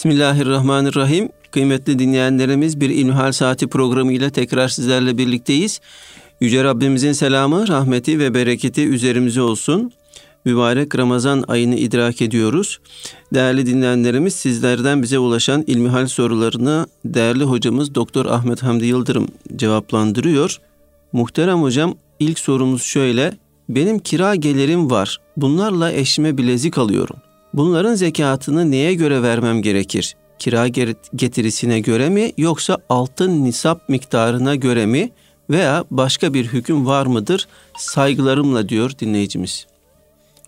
Bismillahirrahmanirrahim. Kıymetli dinleyenlerimiz bir İlmihal Saati programı ile tekrar sizlerle birlikteyiz. Yüce Rabbimizin selamı, rahmeti ve bereketi üzerimize olsun. Mübarek Ramazan ayını idrak ediyoruz. Değerli dinleyenlerimiz sizlerden bize ulaşan ilmihal sorularını değerli hocamız Doktor Ahmet Hamdi Yıldırım cevaplandırıyor. Muhterem hocam ilk sorumuz şöyle. Benim kira gelirim var. Bunlarla eşime bilezik alıyorum. Bunların zekatını neye göre vermem gerekir? Kira getirisine göre mi yoksa altın nisap miktarına göre mi veya başka bir hüküm var mıdır? Saygılarımla diyor dinleyicimiz.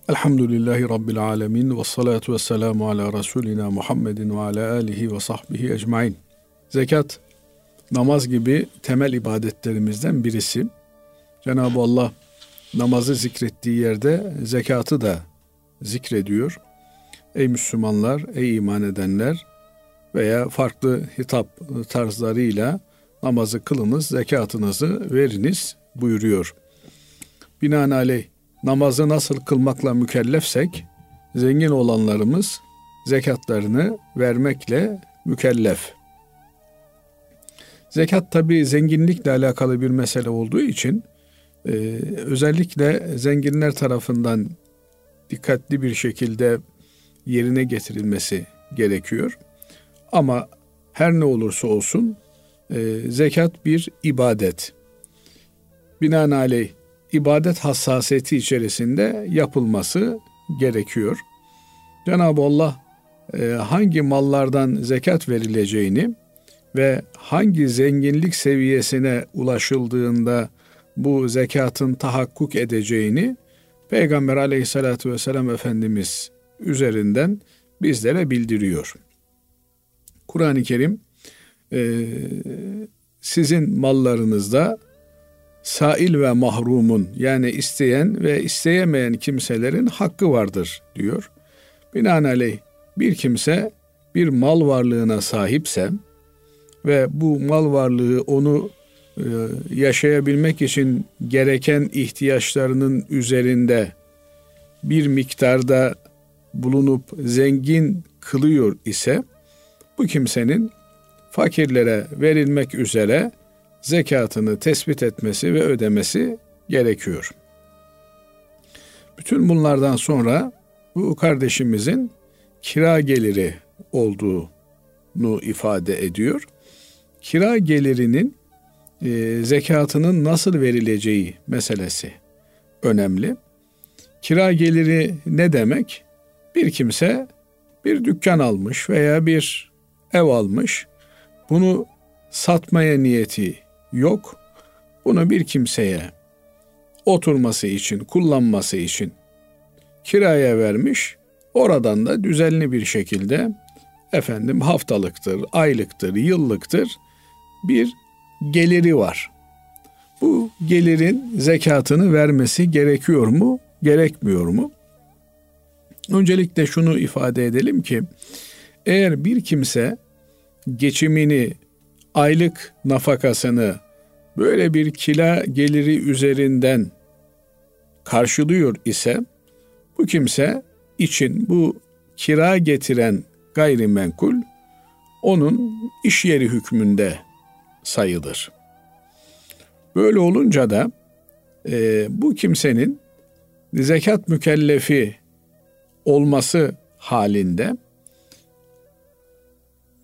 Elhamdülillahi Rabbil alemin ve salatu ve selamu ala Resulina Muhammedin ve ala alihi ve sahbihi ecmain. Zekat, namaz gibi temel ibadetlerimizden birisi. Cenab-ı Allah namazı zikrettiği yerde zekatı da zikrediyor. Ey Müslümanlar, ey iman edenler veya farklı hitap tarzlarıyla namazı kılınız, zekatınızı veriniz buyuruyor. Binaenaleyh namazı nasıl kılmakla mükellefsek, zengin olanlarımız zekatlarını vermekle mükellef. Zekat tabi zenginlikle alakalı bir mesele olduğu için e, özellikle zenginler tarafından dikkatli bir şekilde yerine getirilmesi gerekiyor. Ama her ne olursa olsun e, zekat bir ibadet. Binaenaleyh ibadet hassasiyeti içerisinde yapılması gerekiyor. Cenab-ı Allah e, hangi mallardan zekat verileceğini ve hangi zenginlik seviyesine ulaşıldığında bu zekatın tahakkuk edeceğini Peygamber aleyhissalatü vesselam Efendimiz üzerinden bizlere bildiriyor. Kur'an-ı Kerim e, sizin mallarınızda sail ve mahrumun yani isteyen ve isteyemeyen kimselerin hakkı vardır diyor. Binaenaleyh bir kimse bir mal varlığına sahipse ve bu mal varlığı onu e, yaşayabilmek için gereken ihtiyaçlarının üzerinde bir miktarda bulunup zengin kılıyor ise bu kimsenin fakirlere verilmek üzere zekatını tespit etmesi ve ödemesi gerekiyor. Bütün bunlardan sonra bu kardeşimizin kira geliri olduğunu ifade ediyor. Kira gelirinin e, zekatının nasıl verileceği meselesi önemli. Kira geliri ne demek? Bir kimse bir dükkan almış veya bir ev almış. Bunu satmaya niyeti yok. Bunu bir kimseye oturması için, kullanması için kiraya vermiş. Oradan da düzenli bir şekilde efendim haftalıktır, aylıktır, yıllıktır bir geliri var. Bu gelirin zekatını vermesi gerekiyor mu, gerekmiyor mu? Öncelikle şunu ifade edelim ki eğer bir kimse geçimini, aylık nafakasını böyle bir kila geliri üzerinden karşılıyor ise bu kimse için bu kira getiren gayrimenkul onun iş yeri hükmünde sayılır. Böyle olunca da e, bu kimsenin zekat mükellefi olması halinde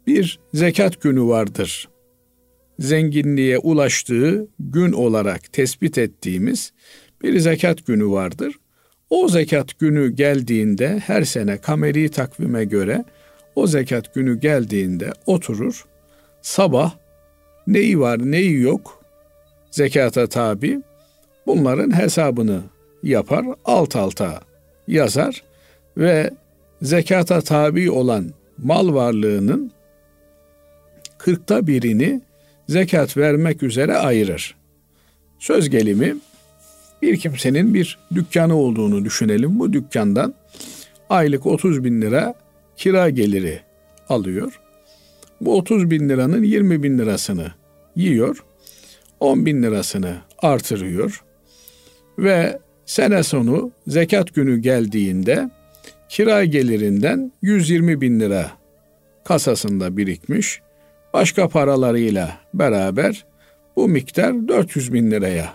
bir zekat günü vardır. Zenginliğe ulaştığı gün olarak tespit ettiğimiz bir zekat günü vardır. O zekat günü geldiğinde her sene kameri takvime göre o zekat günü geldiğinde oturur. Sabah neyi var neyi yok zekata tabi bunların hesabını yapar alt alta yazar ve zekata tabi olan mal varlığının kırkta birini zekat vermek üzere ayırır. Söz gelimi bir kimsenin bir dükkanı olduğunu düşünelim. Bu dükkandan aylık 30 bin lira kira geliri alıyor. Bu 30 bin liranın 20 bin lirasını yiyor. 10 bin lirasını artırıyor. Ve sene sonu zekat günü geldiğinde kira gelirinden 120 bin lira kasasında birikmiş. Başka paralarıyla beraber bu miktar 400 bin liraya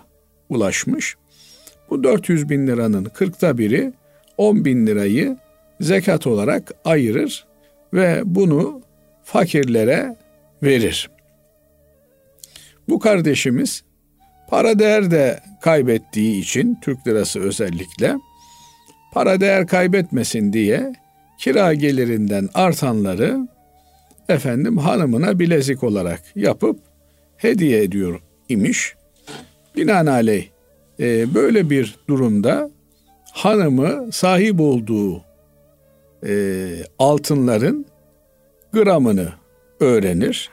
ulaşmış. Bu 400 bin liranın 40'ta biri 10 bin lirayı zekat olarak ayırır ve bunu fakirlere verir. Bu kardeşimiz para değer de kaybettiği için Türk lirası özellikle para değer kaybetmesin diye kira gelirinden artanları efendim hanımına bilezik olarak yapıp hediye ediyor imiş. Binaenaleyh e, böyle bir durumda hanımı sahip olduğu e, altınların gramını öğrenir.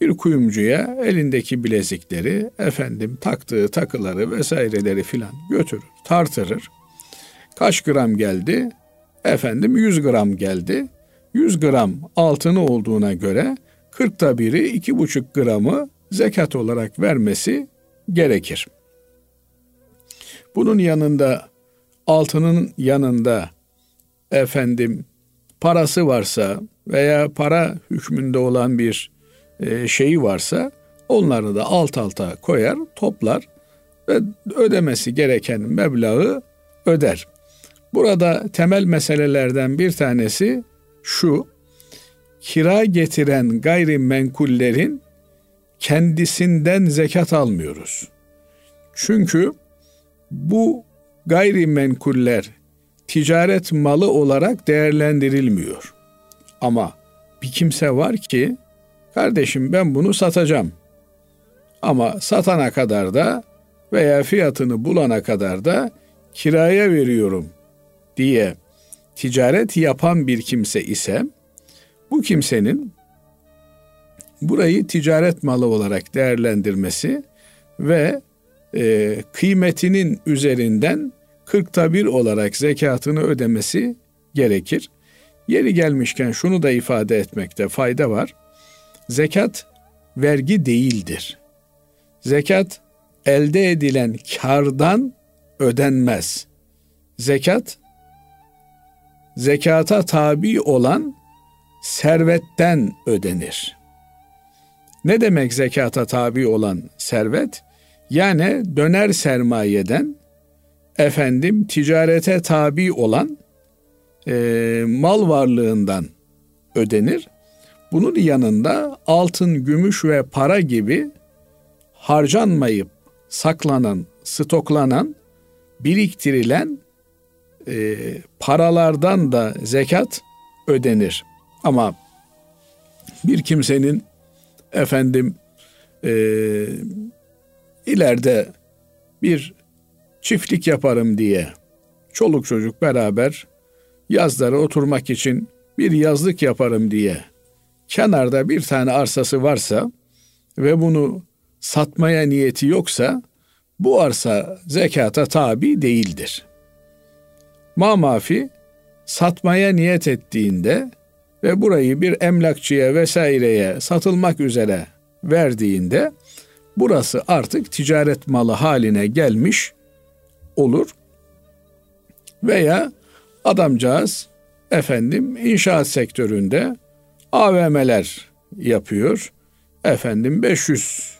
Bir kuyumcuya elindeki bilezikleri, efendim taktığı takıları vesaireleri filan götürür, tartırır. Kaç gram geldi? Efendim 100 gram geldi. 100 gram altını olduğuna göre 40'ta biri 2,5 gramı zekat olarak vermesi gerekir. Bunun yanında altının yanında efendim parası varsa veya para hükmünde olan bir e, şeyi varsa onları da alt alta koyar, toplar ve ödemesi gereken meblağı öder. Burada temel meselelerden bir tanesi şu. Kira getiren gayrimenkullerin kendisinden zekat almıyoruz. Çünkü bu gayrimenkuller ticaret malı olarak değerlendirilmiyor. Ama bir kimse var ki kardeşim ben bunu satacağım. Ama satana kadar da veya fiyatını bulana kadar da kiraya veriyorum diye ticaret yapan bir kimse ise bu kimsenin burayı ticaret malı olarak değerlendirmesi ve e, kıymetinin üzerinden 40'ta bir olarak zekatını ödemesi gerekir. Yeri gelmişken şunu da ifade etmekte fayda var. Zekat vergi değildir. Zekat elde edilen kardan ödenmez. Zekat zekata tabi olan servetten ödenir. Ne demek zekata tabi olan servet? Yani döner sermayeden efendim ticarete tabi olan e, mal varlığından ödenir. Bunun yanında altın, gümüş ve para gibi harcanmayıp saklanan, stoklanan, biriktirilen e, paralardan da zekat ödenir. Ama bir kimsenin efendim e, ileride bir çiftlik yaparım diye çoluk çocuk beraber yazları oturmak için bir yazlık yaparım diye kenarda bir tane arsası varsa ve bunu satmaya niyeti yoksa bu arsa zekata tabi değildir. Mamafi satmaya niyet ettiğinde ve burayı bir emlakçıya vesaireye satılmak üzere verdiğinde burası artık ticaret malı haline gelmiş olur. Veya adamcağız efendim inşaat sektöründe AVM'ler yapıyor. Efendim 500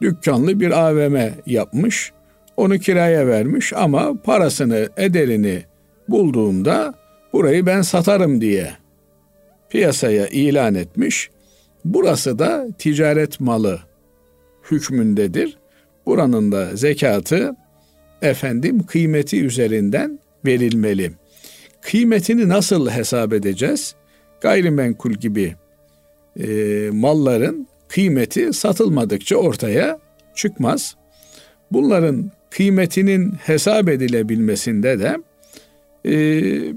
dükkanlı bir AVM yapmış. Onu kiraya vermiş ama parasını, ederini bulduğumda burayı ben satarım diye piyasaya ilan etmiş. Burası da ticaret malı hükmündedir. Buranın da zekatı efendim kıymeti üzerinden verilmeli. Kıymetini nasıl hesap edeceğiz? Gayrimenkul gibi e, malların kıymeti satılmadıkça ortaya çıkmaz. Bunların kıymetinin hesap edilebilmesinde de e,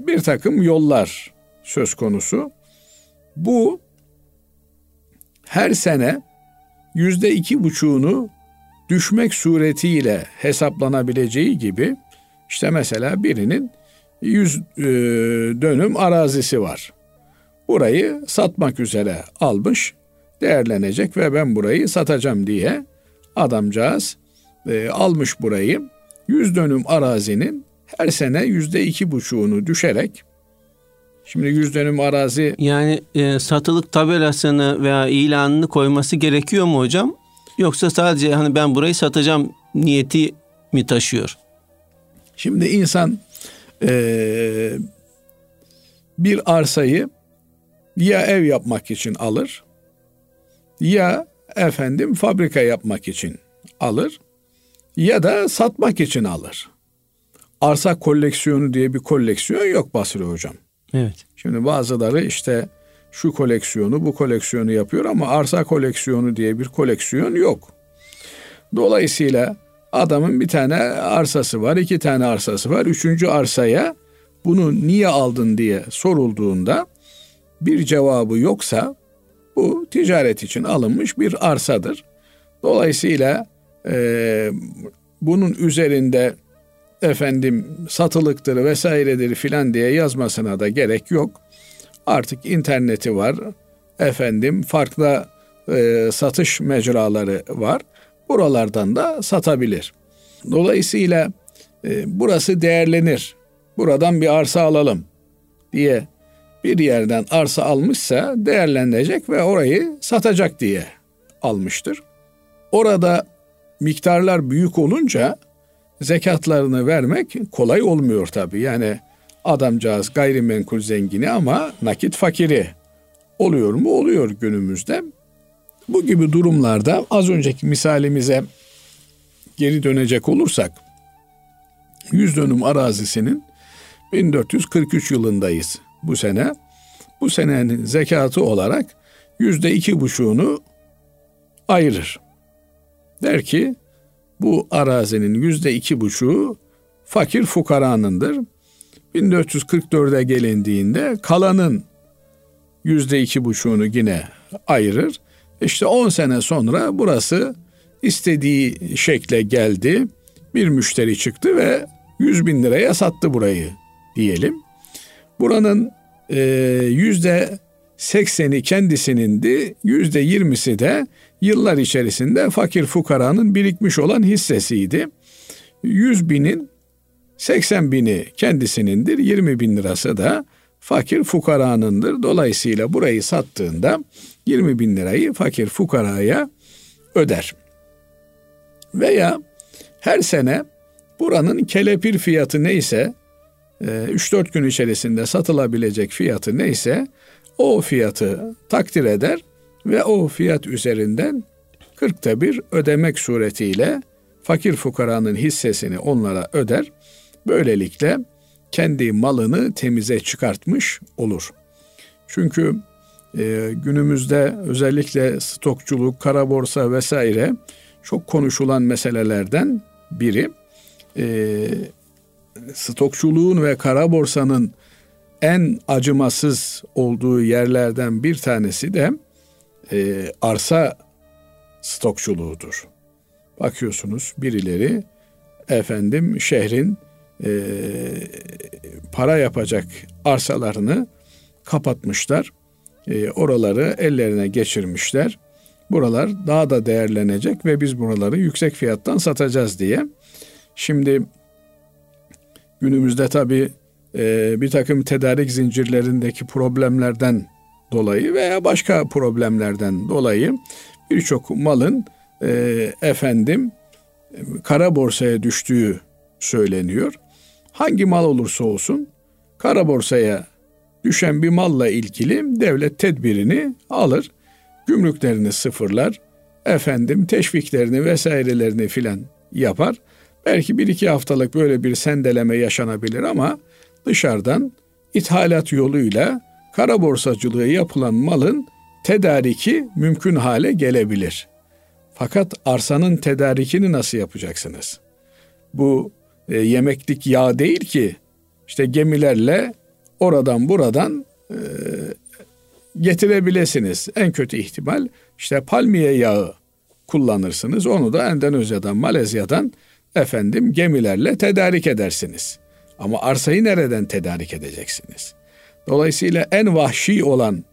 bir takım yollar söz konusu. Bu her sene yüzde iki buçuğunu düşmek suretiyle hesaplanabileceği gibi işte mesela birinin 100 e, dönüm arazisi var. Burayı satmak üzere almış, değerlenecek ve ben burayı satacağım diye adamcağız e, almış burayı. 100 dönüm arazinin her sene yüzde iki buçuğunu düşerek Şimdi 100 dönüm arazi Yani e, satılık tabelasını veya ilanını koyması gerekiyor mu hocam? Yoksa sadece hani ben burayı satacağım niyeti mi taşıyor? Şimdi insan eee, bir arsayı ya ev yapmak için alır ya efendim fabrika yapmak için alır ya da satmak için alır. Arsa koleksiyonu diye bir koleksiyon yok Basri Hocam. Evet. Şimdi bazıları işte şu koleksiyonu bu koleksiyonu yapıyor ama arsa koleksiyonu diye bir koleksiyon yok. Dolayısıyla adamın bir tane arsası var, iki tane arsası var. Üçüncü arsaya bunu niye aldın diye sorulduğunda bir cevabı yoksa bu ticaret için alınmış bir arsadır. Dolayısıyla e, bunun üzerinde efendim satılıktır vesairedir filan diye yazmasına da gerek yok. Artık interneti var. Efendim farklı e, satış mecraları var. Buralardan da satabilir. Dolayısıyla e, burası değerlenir. Buradan bir arsa alalım diye bir yerden arsa almışsa değerlenecek ve orayı satacak diye almıştır. Orada miktarlar büyük olunca zekatlarını vermek kolay olmuyor tabii. Yani adamcağız gayrimenkul zengini ama nakit fakiri. Oluyor mu? Oluyor günümüzde. Bu gibi durumlarda az önceki misalimize geri dönecek olursak 100 dönüm arazisinin 1443 yılındayız bu sene. Bu senenin zekatı olarak yüzde iki buçuğunu ayırır. Der ki bu arazinin yüzde iki buçuğu fakir fukaranındır. 1444'e gelindiğinde kalanın yüzde iki buçuğunu yine ayırır. İşte 10 sene sonra burası istediği şekle geldi. Bir müşteri çıktı ve 100 bin liraya sattı burayı diyelim. Buranın e, yüzde sekseni kendisinindi, yüzde yirmisi de yıllar içerisinde fakir fukaranın birikmiş olan hissesiydi. Yüz binin 80 bini kendisinindir, 20 bin lirası da fakir fukaranındır. Dolayısıyla burayı sattığında 20 bin lirayı fakir fukaraya öder. Veya her sene buranın kelepir fiyatı neyse 3-4 e, gün içerisinde satılabilecek fiyatı neyse o fiyatı takdir eder ve o fiyat üzerinden 40'ta bir ödemek suretiyle fakir fukaranın hissesini onlara öder. Böylelikle kendi malını temize çıkartmış olur. Çünkü e, günümüzde özellikle stokçuluk, kara borsa vesaire çok konuşulan meselelerden biri. E, stokçuluğun ve kara borsanın en acımasız olduğu yerlerden bir tanesi de e, arsa stokçuluğudur. Bakıyorsunuz birileri efendim şehrin e, para yapacak arsalarını kapatmışlar. E, oraları ellerine geçirmişler. Buralar daha da değerlenecek ve biz buraları yüksek fiyattan satacağız diye. Şimdi günümüzde tabi e, bir takım tedarik zincirlerindeki problemlerden dolayı veya başka problemlerden dolayı birçok malın e, efendim kara borsaya düştüğü söyleniyor. Hangi mal olursa olsun kara borsaya düşen bir malla ilgili devlet tedbirini alır. Gümrüklerini sıfırlar. Efendim teşviklerini vesairelerini filan yapar. Belki bir iki haftalık böyle bir sendeleme yaşanabilir ama dışarıdan ithalat yoluyla kara borsacılığı yapılan malın tedariki mümkün hale gelebilir. Fakat arsanın tedarikini nasıl yapacaksınız? Bu e, yemeklik yağ değil ki işte gemilerle oradan buradan e, getirebilirsiniz. En kötü ihtimal işte palmiye yağı kullanırsınız. Onu da Endonezya'dan, Malezya'dan efendim gemilerle tedarik edersiniz. Ama arsayı nereden tedarik edeceksiniz? Dolayısıyla en vahşi olan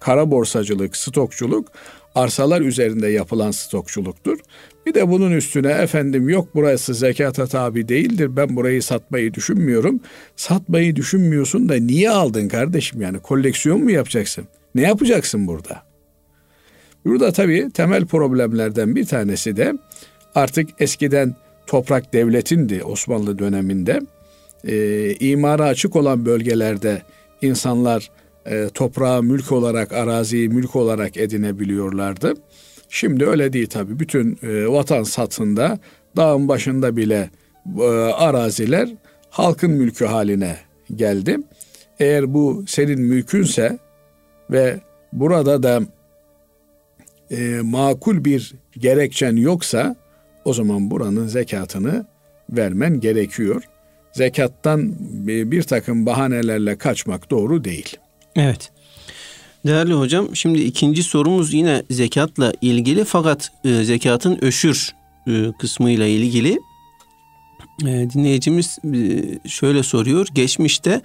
kara borsacılık, stokçuluk arsalar üzerinde yapılan stokçuluktur. Bir de bunun üstüne efendim yok burası zekata tabi değildir. Ben burayı satmayı düşünmüyorum. Satmayı düşünmüyorsun da niye aldın kardeşim yani koleksiyon mu yapacaksın? Ne yapacaksın burada? Burada tabii temel problemlerden bir tanesi de artık eskiden toprak devletindi Osmanlı döneminde. E, imara açık olan bölgelerde insanlar e, toprağı mülk olarak, araziyi mülk olarak edinebiliyorlardı. Şimdi öyle değil tabii. Bütün e, vatan satında dağın başında bile e, araziler halkın mülkü haline geldi. Eğer bu senin mülkünse ve burada da e, makul bir gerekçen yoksa o zaman buranın zekatını vermen gerekiyor. Zekattan bir takım bahanelerle kaçmak doğru değil. Evet. Değerli hocam şimdi ikinci sorumuz yine zekatla ilgili fakat e, zekatın öşür e, kısmıyla ilgili. E, dinleyicimiz e, şöyle soruyor. Geçmişte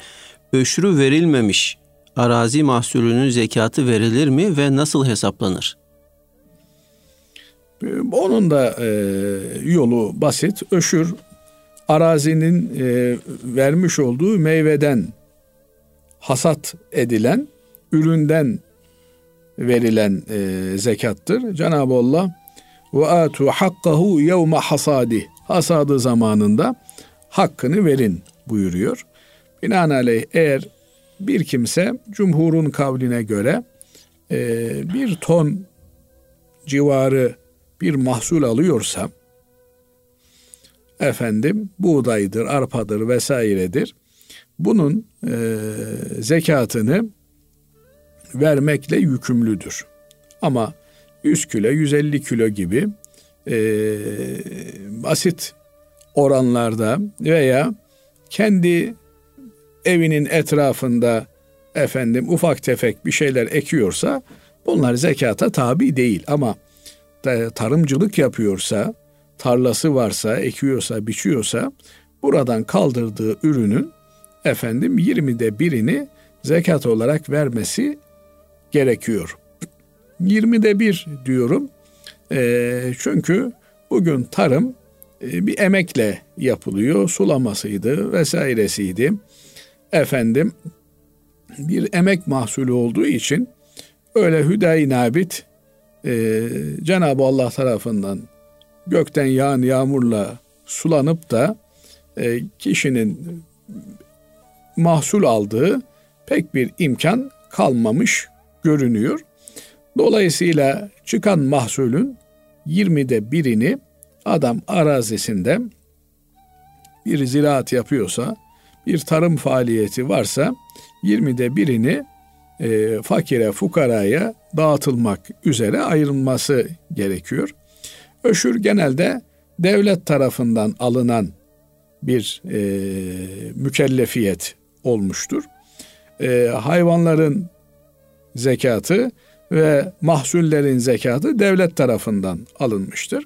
öşürü verilmemiş arazi mahsulünün zekatı verilir mi ve nasıl hesaplanır? Onun da e, yolu basit. Öşür arazinin e, vermiş olduğu meyveden hasat edilen üründen verilen e, zekattır. Cenab-ı Allah ve atu hakkahu yevme hasadi hasadı zamanında hakkını verin buyuruyor. Binaenaleyh eğer bir kimse cumhurun kavline göre e, bir ton civarı bir mahsul alıyorsa efendim buğdaydır, arpadır vesairedir. Bunun e, zekatını vermekle yükümlüdür. Ama 100 kilo, 150 kilo gibi e, basit oranlarda veya kendi evinin etrafında efendim ufak tefek bir şeyler ekiyorsa bunlar zekata tabi değil ama tarımcılık yapıyorsa, tarlası varsa, ekiyorsa, biçiyorsa buradan kaldırdığı ürünün efendim 20'de birini zekat olarak vermesi gerekiyor. 20'de bir diyorum. E, çünkü bugün tarım e, bir emekle yapılıyor. Sulamasıydı vesairesiydi. Efendim bir emek mahsulü olduğu için öyle hüdayi nabit e, Cenab-ı Allah tarafından gökten yağan yağmurla sulanıp da e, kişinin mahsul aldığı pek bir imkan kalmamış görünüyor. Dolayısıyla çıkan mahsulün 20'de birini adam arazisinde bir ziraat yapıyorsa, bir tarım faaliyeti varsa 20'de birini e, fakire, fukaraya dağıtılmak üzere ayrılması gerekiyor. Öşür genelde devlet tarafından alınan bir e, mükellefiyet olmuştur. E, hayvanların zekatı ve mahsullerin zekatı devlet tarafından alınmıştır.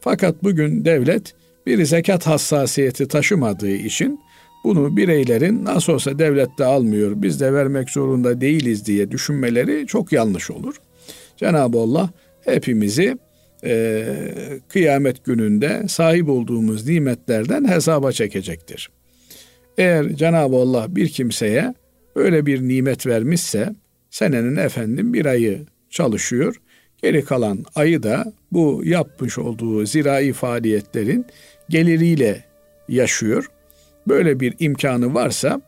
Fakat bugün devlet bir zekat hassasiyeti taşımadığı için bunu bireylerin nasıl olsa devlet de almıyor, biz de vermek zorunda değiliz diye düşünmeleri çok yanlış olur. Cenab-ı Allah hepimizi e, kıyamet gününde sahip olduğumuz nimetlerden hesaba çekecektir. Eğer Cenab-ı Allah bir kimseye öyle bir nimet vermişse senenin efendim bir ayı çalışıyor. Geri kalan ayı da bu yapmış olduğu zirai faaliyetlerin geliriyle yaşıyor böyle bir imkanı varsa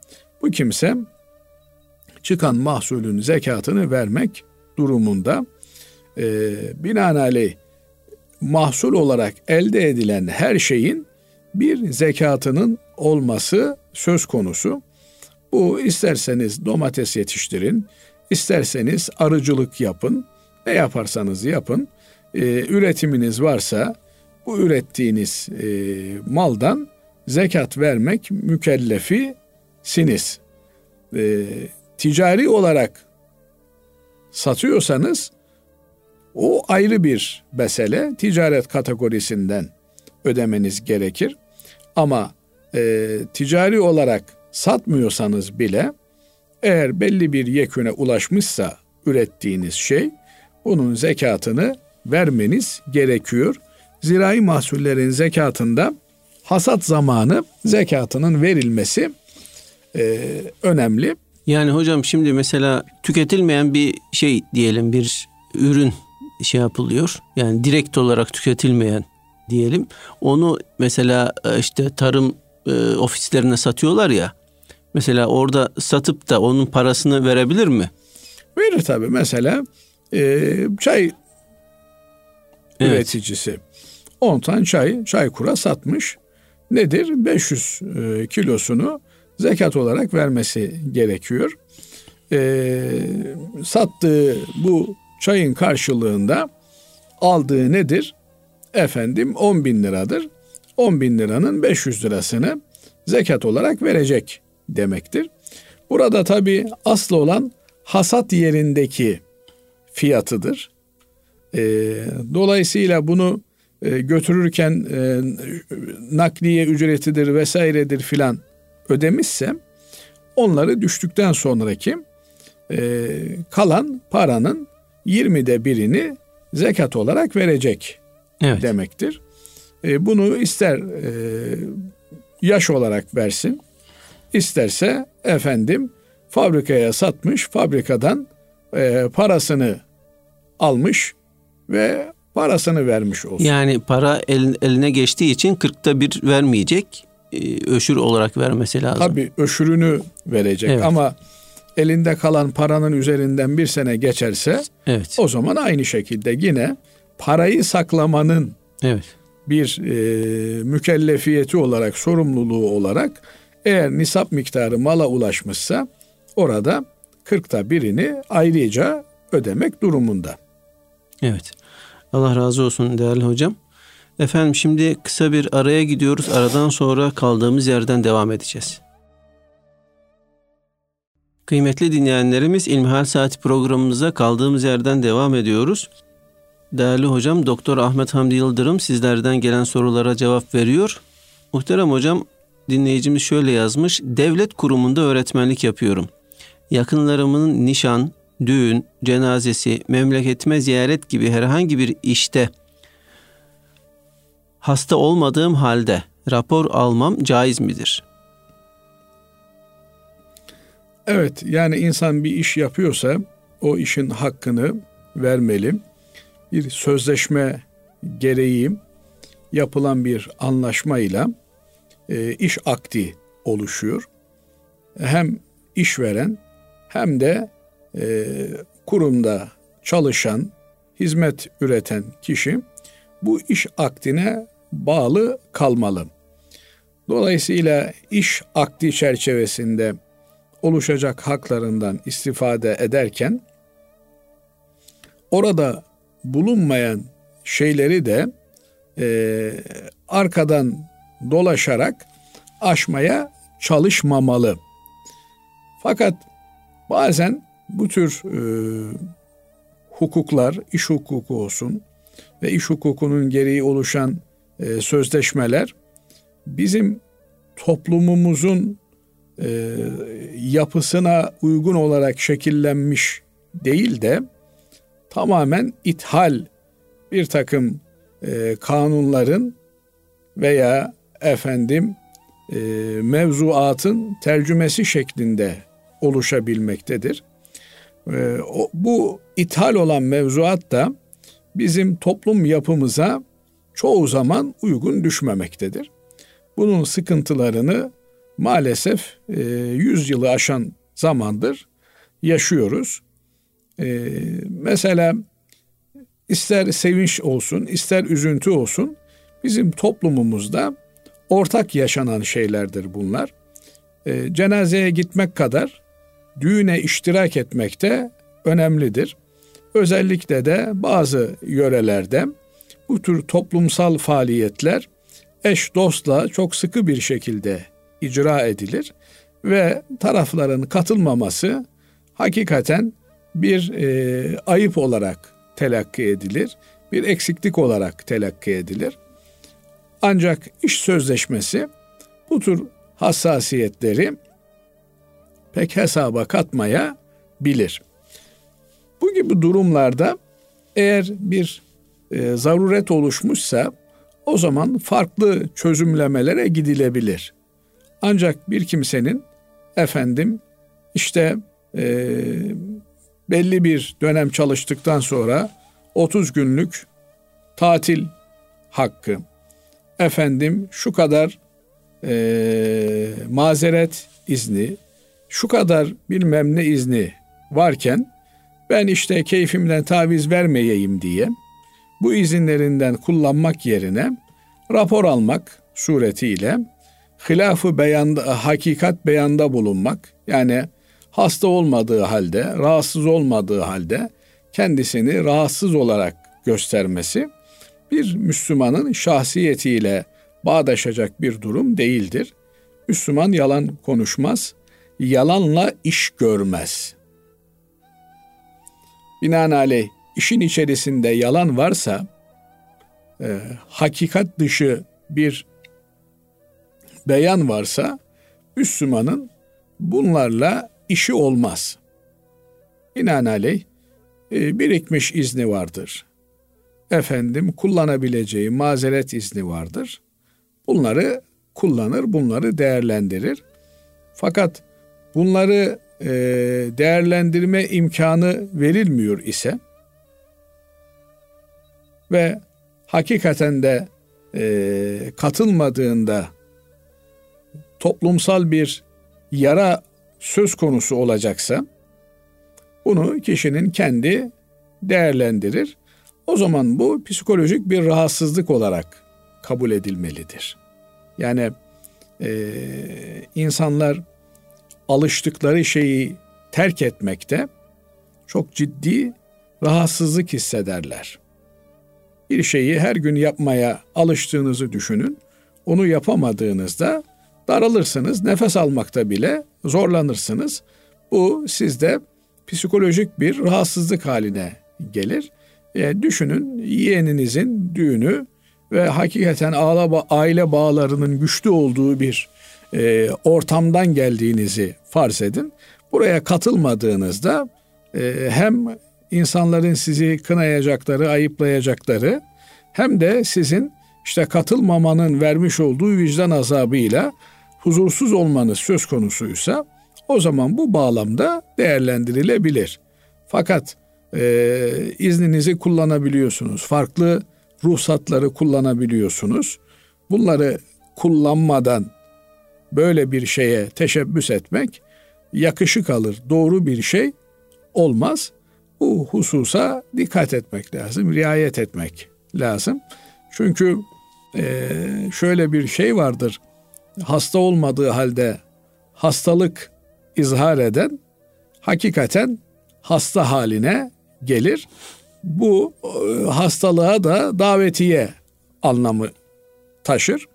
bu kimse çıkan mahsulün zekatını vermek durumunda e, binaenaleyh mahsul olarak elde edilen her şeyin bir zekatının olması söz konusu. Bu isterseniz domates yetiştirin, isterseniz arıcılık yapın, ne yaparsanız yapın. E, üretiminiz varsa bu ürettiğiniz e, maldan zekat vermek mükellefi siniz. E, ticari olarak satıyorsanız o ayrı bir mesele. Ticaret kategorisinden ödemeniz gerekir. Ama e, ticari olarak satmıyorsanız bile eğer belli bir yeküne ulaşmışsa ürettiğiniz şey bunun zekatını vermeniz gerekiyor. Zirai mahsullerin zekatında hasat zamanı zekatının verilmesi e, önemli. Yani hocam şimdi mesela tüketilmeyen bir şey diyelim bir ürün şey yapılıyor. Yani direkt olarak tüketilmeyen diyelim. Onu mesela e, işte tarım e, ofislerine satıyorlar ya. Mesela orada satıp da onun parasını verebilir mi? Verir tabii. Mesela e, çay evet. üreticisi 10 tane çay, çay kura satmış. Nedir? 500 e, kilosunu zekat olarak vermesi gerekiyor. E, sattığı bu çayın karşılığında aldığı nedir? Efendim 10 bin liradır. 10 bin liranın 500 lirasını zekat olarak verecek demektir. Burada tabi aslı olan hasat yerindeki fiyatıdır. E, dolayısıyla bunu e, götürürken e, nakliye ücretidir vesairedir filan ödemişsem onları düştükten sonraki e, kalan paranın 20'de birini zekat olarak verecek evet. demektir. E, bunu ister e, yaş olarak versin, isterse efendim fabrikaya satmış, fabrikadan e, parasını almış ve parasını vermiş olsun. Yani para el, eline geçtiği için kırkta bir vermeyecek, e, öşür olarak vermesi lazım. Tabii öşürünü verecek evet. ama elinde kalan paranın üzerinden bir sene geçerse evet. o zaman aynı şekilde yine parayı saklamanın evet. bir e, mükellefiyeti olarak, sorumluluğu olarak eğer nisap miktarı mala ulaşmışsa orada kırkta birini ayrıca ödemek durumunda. Evet. Allah razı olsun değerli hocam. Efendim şimdi kısa bir araya gidiyoruz. Aradan sonra kaldığımız yerden devam edeceğiz. Kıymetli dinleyenlerimiz İlmihal Saati programımıza kaldığımız yerden devam ediyoruz. Değerli hocam Doktor Ahmet Hamdi Yıldırım sizlerden gelen sorulara cevap veriyor. Muhterem hocam dinleyicimiz şöyle yazmış. Devlet kurumunda öğretmenlik yapıyorum. Yakınlarımın nişan, düğün, cenazesi, memleketime ziyaret gibi herhangi bir işte hasta olmadığım halde rapor almam caiz midir? Evet yani insan bir iş yapıyorsa o işin hakkını vermeli. Bir sözleşme gereği yapılan bir anlaşmayla e, iş akdi oluşuyor. Hem işveren hem de e, kurumda çalışan, hizmet üreten kişi bu iş akdine bağlı kalmalı. Dolayısıyla iş akdi çerçevesinde oluşacak haklarından istifade ederken orada bulunmayan şeyleri de e, arkadan dolaşarak aşmaya çalışmamalı. Fakat bazen bu tür e, hukuklar, iş hukuku olsun ve iş hukukunun gereği oluşan e, sözleşmeler bizim toplumumuzun e, yapısına uygun olarak şekillenmiş değil de tamamen ithal bir takım e, kanunların veya efendim e, mevzuatın tercümesi şeklinde oluşabilmektedir. E, o, bu ithal olan mevzuat da bizim toplum yapımıza çoğu zaman uygun düşmemektedir. Bunun sıkıntılarını maalesef e, 100 yılı aşan zamandır yaşıyoruz. E, mesela ister sevinç olsun, ister üzüntü olsun bizim toplumumuzda ortak yaşanan şeylerdir bunlar. E, cenazeye gitmek kadar düğüne iştirak etmek de önemlidir. Özellikle de bazı yörelerde bu tür toplumsal faaliyetler eş dostla çok sıkı bir şekilde icra edilir ve tarafların katılmaması hakikaten bir e, ayıp olarak telakki edilir, bir eksiklik olarak telakki edilir. Ancak iş sözleşmesi bu tür hassasiyetleri pek hesaba katmaya bilir. Bu gibi durumlarda Eğer bir e, zaruret oluşmuşsa o zaman farklı çözümlemelere gidilebilir. Ancak bir kimsenin efendim işte e, belli bir dönem çalıştıktan sonra 30 günlük tatil hakkı, efendim şu kadar e, mazeret izni, şu kadar bilmem ne izni varken ben işte keyfimden taviz vermeyeyim diye bu izinlerinden kullanmak yerine rapor almak suretiyle hilafı beyanda, hakikat beyanda bulunmak yani hasta olmadığı halde, rahatsız olmadığı halde kendisini rahatsız olarak göstermesi bir Müslümanın şahsiyetiyle bağdaşacak bir durum değildir. Müslüman yalan konuşmaz, yalanla iş görmez. Binaenaleyh işin içerisinde yalan varsa, e, hakikat dışı bir beyan varsa, Müslümanın bunlarla işi olmaz. Binaenaleyh e, birikmiş izni vardır. Efendim kullanabileceği mazeret izni vardır. Bunları kullanır, bunları değerlendirir. Fakat bunları e, değerlendirme imkanı verilmiyor ise ve hakikaten de e, katılmadığında toplumsal bir yara söz konusu olacaksa bunu kişinin kendi değerlendirir. O zaman bu psikolojik bir rahatsızlık olarak kabul edilmelidir. Yani e, insanlar alıştıkları şeyi terk etmekte çok ciddi rahatsızlık hissederler. Bir şeyi her gün yapmaya alıştığınızı düşünün. Onu yapamadığınızda daralırsınız. Nefes almakta bile zorlanırsınız. Bu sizde psikolojik bir rahatsızlık haline gelir. E, düşünün yeğeninizin düğünü ve hakikaten aile bağlarının güçlü olduğu bir e, ortamdan geldiğinizi farz edin. Buraya katılmadığınızda e, hem insanların sizi kınayacakları, ayıplayacakları hem de sizin işte katılmamanın vermiş olduğu vicdan azabıyla huzursuz olmanız söz konusuysa o zaman bu bağlamda değerlendirilebilir. Fakat e, izninizi kullanabiliyorsunuz. Farklı ruhsatları kullanabiliyorsunuz. Bunları kullanmadan böyle bir şeye teşebbüs etmek yakışık alır. Doğru bir şey olmaz. Bu hususa dikkat etmek lazım, riayet etmek lazım. Çünkü e, şöyle bir şey vardır. Hasta olmadığı halde hastalık izhar eden hakikaten hasta haline gelir. Bu e, hastalığa da davetiye anlamı taşır.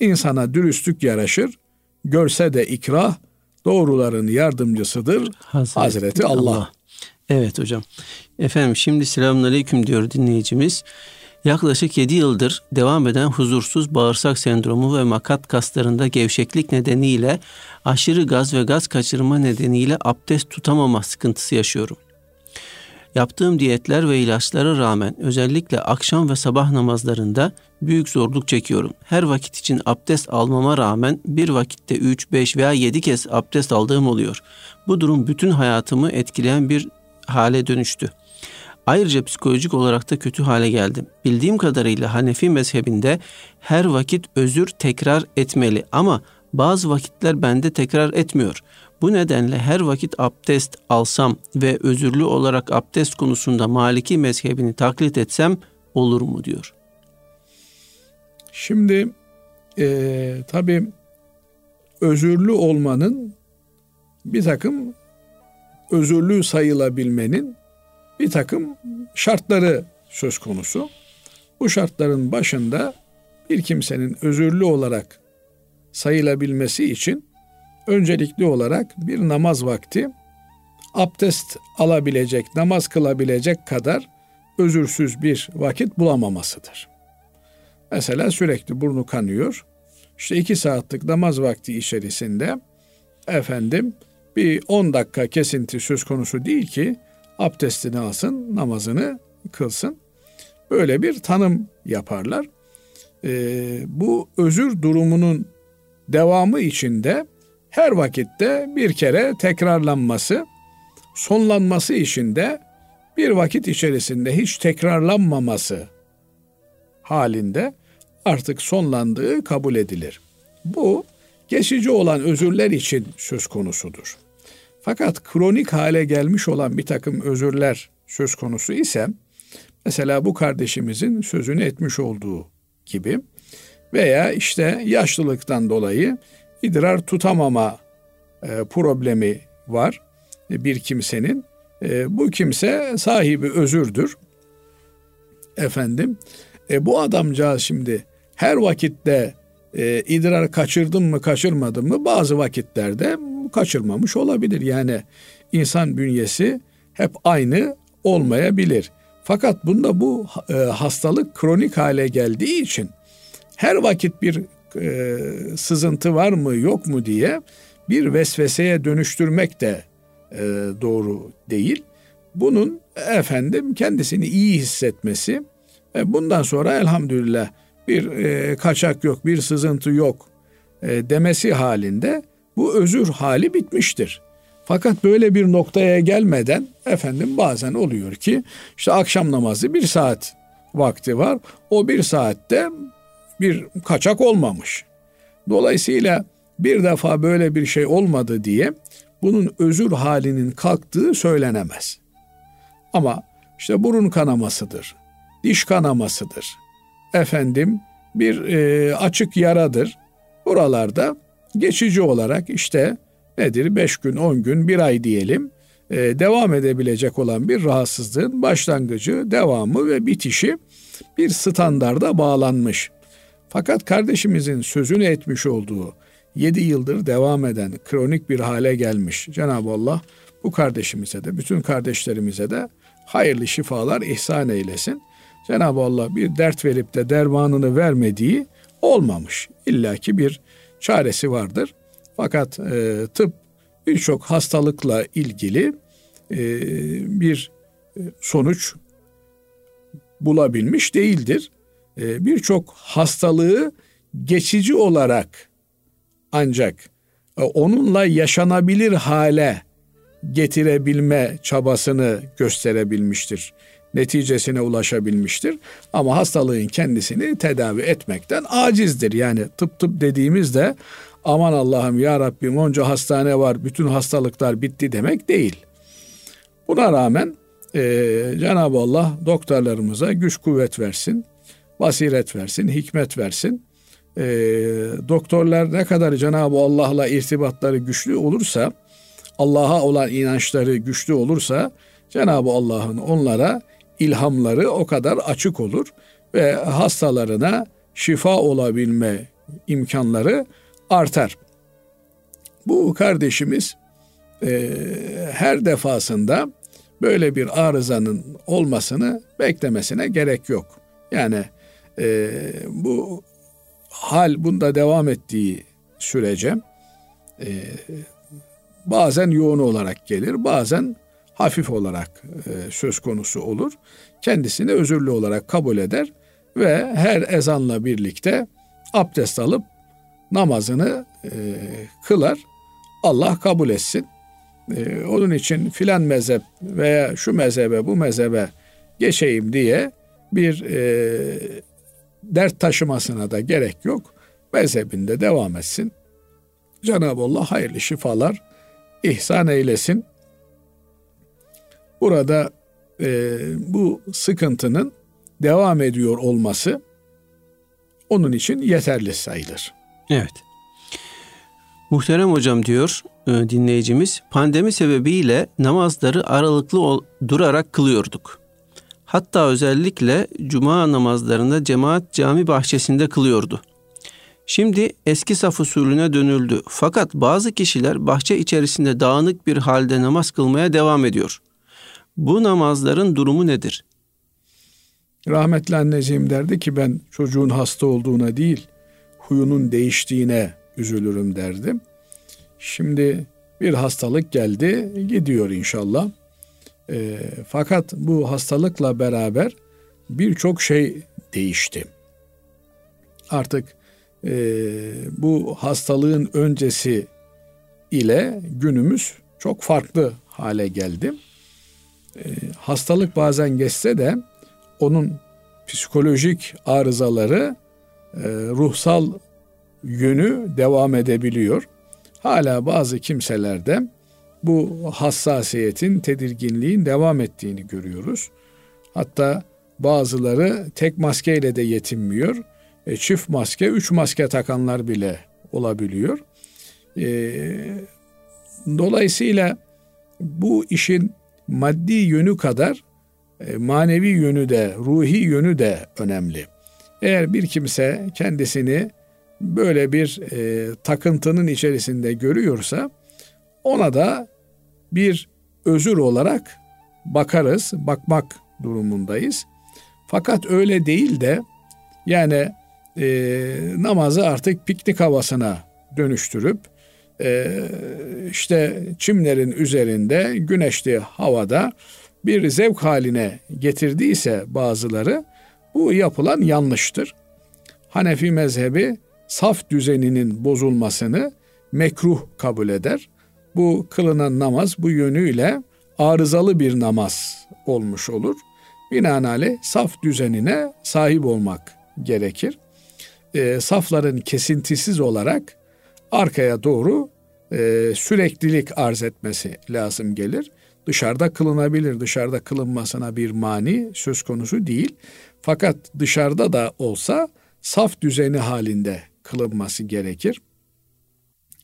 İnsana dürüstlük yaraşır. Görse de ikrah doğruların yardımcısıdır Hazreti, Hazreti Allah. Allah. Evet hocam. Efendim şimdi selamünaleyküm diyor dinleyicimiz. Yaklaşık 7 yıldır devam eden huzursuz bağırsak sendromu ve makat kaslarında gevşeklik nedeniyle aşırı gaz ve gaz kaçırma nedeniyle abdest tutamama sıkıntısı yaşıyorum. Yaptığım diyetler ve ilaçlara rağmen özellikle akşam ve sabah namazlarında büyük zorluk çekiyorum. Her vakit için abdest almama rağmen bir vakitte 3, 5 veya 7 kez abdest aldığım oluyor. Bu durum bütün hayatımı etkileyen bir hale dönüştü. Ayrıca psikolojik olarak da kötü hale geldim. Bildiğim kadarıyla Hanefi mezhebinde her vakit özür tekrar etmeli ama bazı vakitler bende tekrar etmiyor. Bu nedenle her vakit abdest alsam ve özürlü olarak abdest konusunda Maliki mezhebini taklit etsem olur mu diyor. Şimdi e, tabii özürlü olmanın bir takım özürlü sayılabilmenin bir takım şartları söz konusu. Bu şartların başında bir kimsenin özürlü olarak sayılabilmesi için öncelikli olarak bir namaz vakti abdest alabilecek, namaz kılabilecek kadar özürsüz bir vakit bulamamasıdır. Mesela sürekli burnu kanıyor. İşte iki saatlik namaz vakti içerisinde efendim bir 10 dakika kesinti söz konusu değil ki abdestini alsın, namazını kılsın. Böyle bir tanım yaparlar. Ee, bu özür durumunun devamı içinde her vakitte bir kere tekrarlanması, sonlanması içinde bir vakit içerisinde hiç tekrarlanmaması halinde artık sonlandığı kabul edilir. Bu geçici olan özürler için söz konusudur. Fakat kronik hale gelmiş olan bir takım özürler söz konusu ise mesela bu kardeşimizin sözünü etmiş olduğu gibi veya işte yaşlılıktan dolayı idrar tutamama e, problemi var bir kimsenin. E, bu kimse sahibi özürdür. Efendim e, bu adamcağız şimdi her vakitte e, idrar kaçırdım mı kaçırmadım mı bazı vakitlerde kaçırmamış olabilir. Yani insan bünyesi hep aynı olmayabilir. Fakat bunda bu e, hastalık kronik hale geldiği için her vakit bir e, sızıntı var mı yok mu diye bir vesveseye dönüştürmek de e, doğru değil. Bunun efendim kendisini iyi hissetmesi ve bundan sonra elhamdülillah bir e, kaçak yok, bir sızıntı yok e, demesi halinde bu özür hali bitmiştir. Fakat böyle bir noktaya gelmeden efendim bazen oluyor ki işte akşam namazı bir saat vakti var. O bir saatte bir kaçak olmamış. Dolayısıyla bir defa böyle bir şey olmadı diye bunun özür halinin kalktığı söylenemez. Ama işte burun kanamasıdır, diş kanamasıdır, efendim bir e, açık yaradır. Buralarda geçici olarak işte nedir beş gün, on gün, bir ay diyelim e, devam edebilecek olan bir rahatsızlığın başlangıcı, devamı ve bitişi bir standarda bağlanmış. Fakat kardeşimizin sözünü etmiş olduğu 7 yıldır devam eden kronik bir hale gelmiş Cenab-ı Allah bu kardeşimize de bütün kardeşlerimize de hayırlı şifalar ihsan eylesin. Cenab-ı Allah bir dert verip de dermanını vermediği olmamış. İlla ki bir çaresi vardır. Fakat e, tıp birçok hastalıkla ilgili e, bir e, sonuç bulabilmiş değildir. E, birçok hastalığı geçici olarak ancak e, onunla yaşanabilir hale getirebilme çabasını gösterebilmiştir. Neticesine ulaşabilmiştir. Ama hastalığın kendisini tedavi etmekten acizdir. Yani tıp tıp dediğimizde aman Allah'ım ya Rabbim onca hastane var bütün hastalıklar bitti demek değil. Buna rağmen e, Cenab-ı Allah doktorlarımıza güç kuvvet versin, basiret versin, hikmet versin. E, doktorlar ne kadar Cenab-ı Allah'la irtibatları güçlü olursa, Allah'a olan inançları güçlü olursa Cenab-ı Allah'ın onlara ilhamları o kadar açık olur ve hastalarına şifa olabilme imkanları artar. Bu kardeşimiz e, her defasında böyle bir arızanın olmasını beklemesine gerek yok. Yani e, bu hal bunda devam ettiği sürece e, bazen yoğun olarak gelir, bazen hafif olarak e, söz konusu olur. Kendisini özürlü olarak kabul eder ve her ezanla birlikte abdest alıp namazını e, kılar. Allah kabul etsin. E, onun için filan mezhep veya şu mezhebe bu mezhebe geçeyim diye bir dert taşımasına da gerek yok. Mezhebinde devam etsin. Cenab-ı Allah hayırlı şifalar ihsan eylesin. Burada e, bu sıkıntının devam ediyor olması onun için yeterli sayılır. Evet. Muhterem hocam diyor e, dinleyicimiz, pandemi sebebiyle namazları aralıklı durarak kılıyorduk. Hatta özellikle cuma namazlarında cemaat cami bahçesinde kılıyordu. Şimdi eski saf usulüne dönüldü. Fakat bazı kişiler bahçe içerisinde dağınık bir halde namaz kılmaya devam ediyor. Bu namazların durumu nedir? Rahmetli anneciğim derdi ki ben çocuğun hasta olduğuna değil, huyunun değiştiğine üzülürüm derdim. Şimdi bir hastalık geldi, gidiyor inşallah. E, fakat bu hastalıkla beraber birçok şey değişti. Artık e, bu hastalığın öncesi ile günümüz çok farklı hale geldi. E, hastalık bazen geçse de onun psikolojik arızaları, e, ruhsal yönü devam edebiliyor. Hala bazı kimselerde bu hassasiyetin, tedirginliğin devam ettiğini görüyoruz. Hatta bazıları tek maskeyle de yetinmiyor. E, çift maske, üç maske takanlar bile olabiliyor. E, dolayısıyla bu işin maddi yönü kadar e, manevi yönü de, ruhi yönü de önemli. Eğer bir kimse kendisini böyle bir e, takıntının içerisinde görüyorsa ona da bir özür olarak bakarız, bakmak durumundayız. Fakat öyle değil de yani e, namazı artık piknik havasına dönüştürüp e, işte çimlerin üzerinde güneşli havada bir zevk haline getirdiyse bazıları bu yapılan yanlıştır. Hanefi mezhebi saf düzeninin bozulmasını mekruh kabul eder. Bu kılınan namaz bu yönüyle arızalı bir namaz olmuş olur. Binaenaleyh saf düzenine sahip olmak gerekir. E, safların kesintisiz olarak arkaya doğru e, süreklilik arz etmesi lazım gelir. Dışarıda kılınabilir, dışarıda kılınmasına bir mani söz konusu değil. Fakat dışarıda da olsa saf düzeni halinde kılınması gerekir.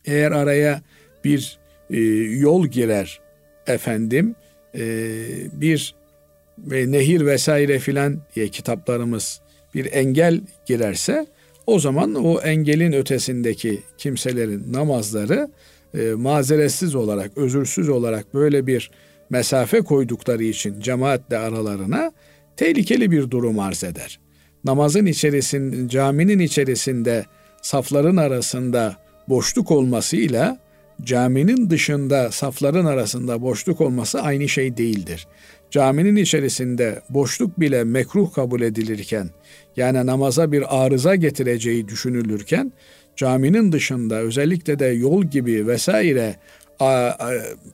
Eğer araya bir e, yol girer efendim, e, bir ve nehir vesaire filan diye kitaplarımız bir engel girerse o zaman o engelin ötesindeki kimselerin namazları e, mazeretsiz olarak, özürsüz olarak böyle bir mesafe koydukları için cemaatle aralarına tehlikeli bir durum arz eder. Namazın içerisinde, caminin içerisinde safların arasında boşluk olmasıyla caminin dışında safların arasında boşluk olması aynı şey değildir. Caminin içerisinde boşluk bile mekruh kabul edilirken yani namaza bir arıza getireceği düşünülürken caminin dışında özellikle de yol gibi vesaire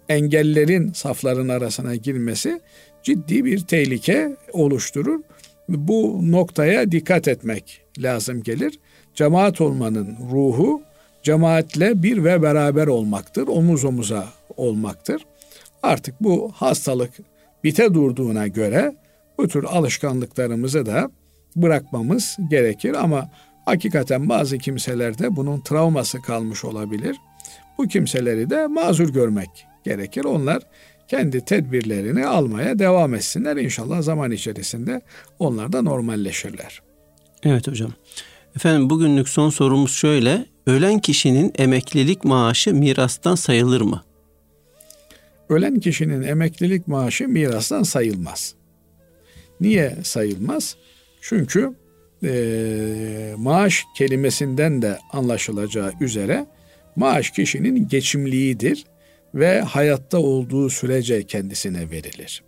engellerin safların arasına girmesi ciddi bir tehlike oluşturur. Bu noktaya dikkat etmek lazım gelir. Cemaat olmanın ruhu cemaatle bir ve beraber olmaktır, omuz omuza olmaktır. Artık bu hastalık bite durduğuna göre bu tür alışkanlıklarımızı da bırakmamız gerekir ama hakikaten bazı kimselerde bunun travması kalmış olabilir. Bu kimseleri de mazur görmek gerekir. Onlar kendi tedbirlerini almaya devam etsinler. İnşallah zaman içerisinde onlar da normalleşirler. Evet hocam. Efendim bugünlük son sorumuz şöyle. Ölen kişinin emeklilik maaşı mirastan sayılır mı? Ölen kişinin emeklilik maaşı mirastan sayılmaz. Niye sayılmaz? Çünkü e, maaş kelimesinden de anlaşılacağı üzere maaş kişinin geçimliğidir ve hayatta olduğu sürece kendisine verilir.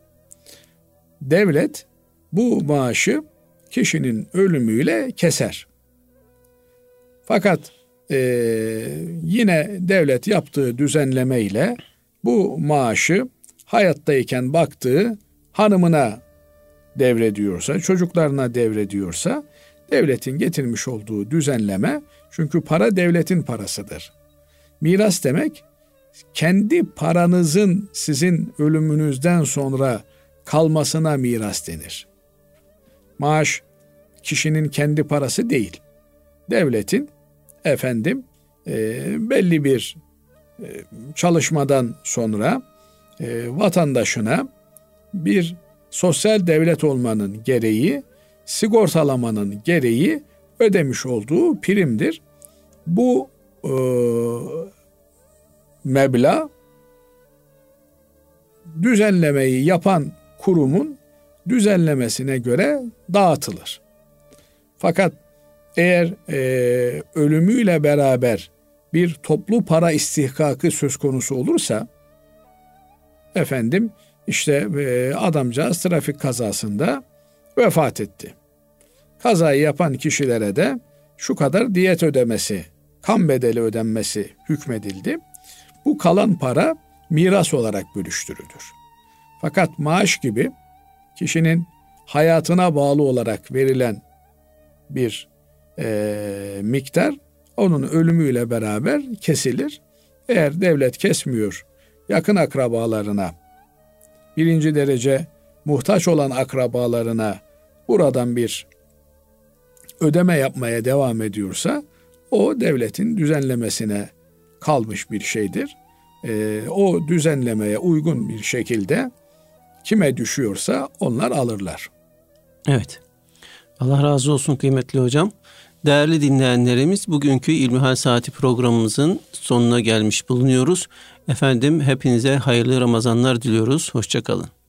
Devlet bu maaşı kişinin ölümüyle keser. Fakat e, yine devlet yaptığı düzenleme ile bu maaşı hayattayken baktığı hanımına devrediyorsa, çocuklarına devrediyorsa devletin getirmiş olduğu düzenleme çünkü para devletin parasıdır. Miras demek kendi paranızın sizin ölümünüzden sonra kalmasına miras denir. Maaş kişinin kendi parası değil. Devletin efendim e, belli bir çalışmadan sonra e, vatandaşına bir sosyal devlet olmanın gereği, sigortalamanın gereği ödemiş olduğu primdir. Bu e, meblağ düzenlemeyi yapan kurumun düzenlemesine göre dağıtılır. Fakat eğer e, ölümüyle beraber bir toplu para istihkakı söz konusu olursa efendim işte e, adamcağız trafik kazasında vefat etti. Kazayı yapan kişilere de şu kadar diyet ödemesi, kan bedeli ödenmesi hükmedildi. Bu kalan para miras olarak bölüştürülür. Fakat maaş gibi kişinin hayatına bağlı olarak verilen bir e, miktar onun ölümüyle beraber kesilir. Eğer devlet kesmiyor, yakın akrabalarına, birinci derece muhtaç olan akrabalarına buradan bir ödeme yapmaya devam ediyorsa o devletin düzenlemesine kalmış bir şeydir. E, o düzenlemeye uygun bir şekilde kime düşüyorsa onlar alırlar. Evet. Allah razı olsun kıymetli hocam. Değerli dinleyenlerimiz bugünkü İlmihal Saati programımızın sonuna gelmiş bulunuyoruz. Efendim hepinize hayırlı Ramazanlar diliyoruz. Hoşçakalın.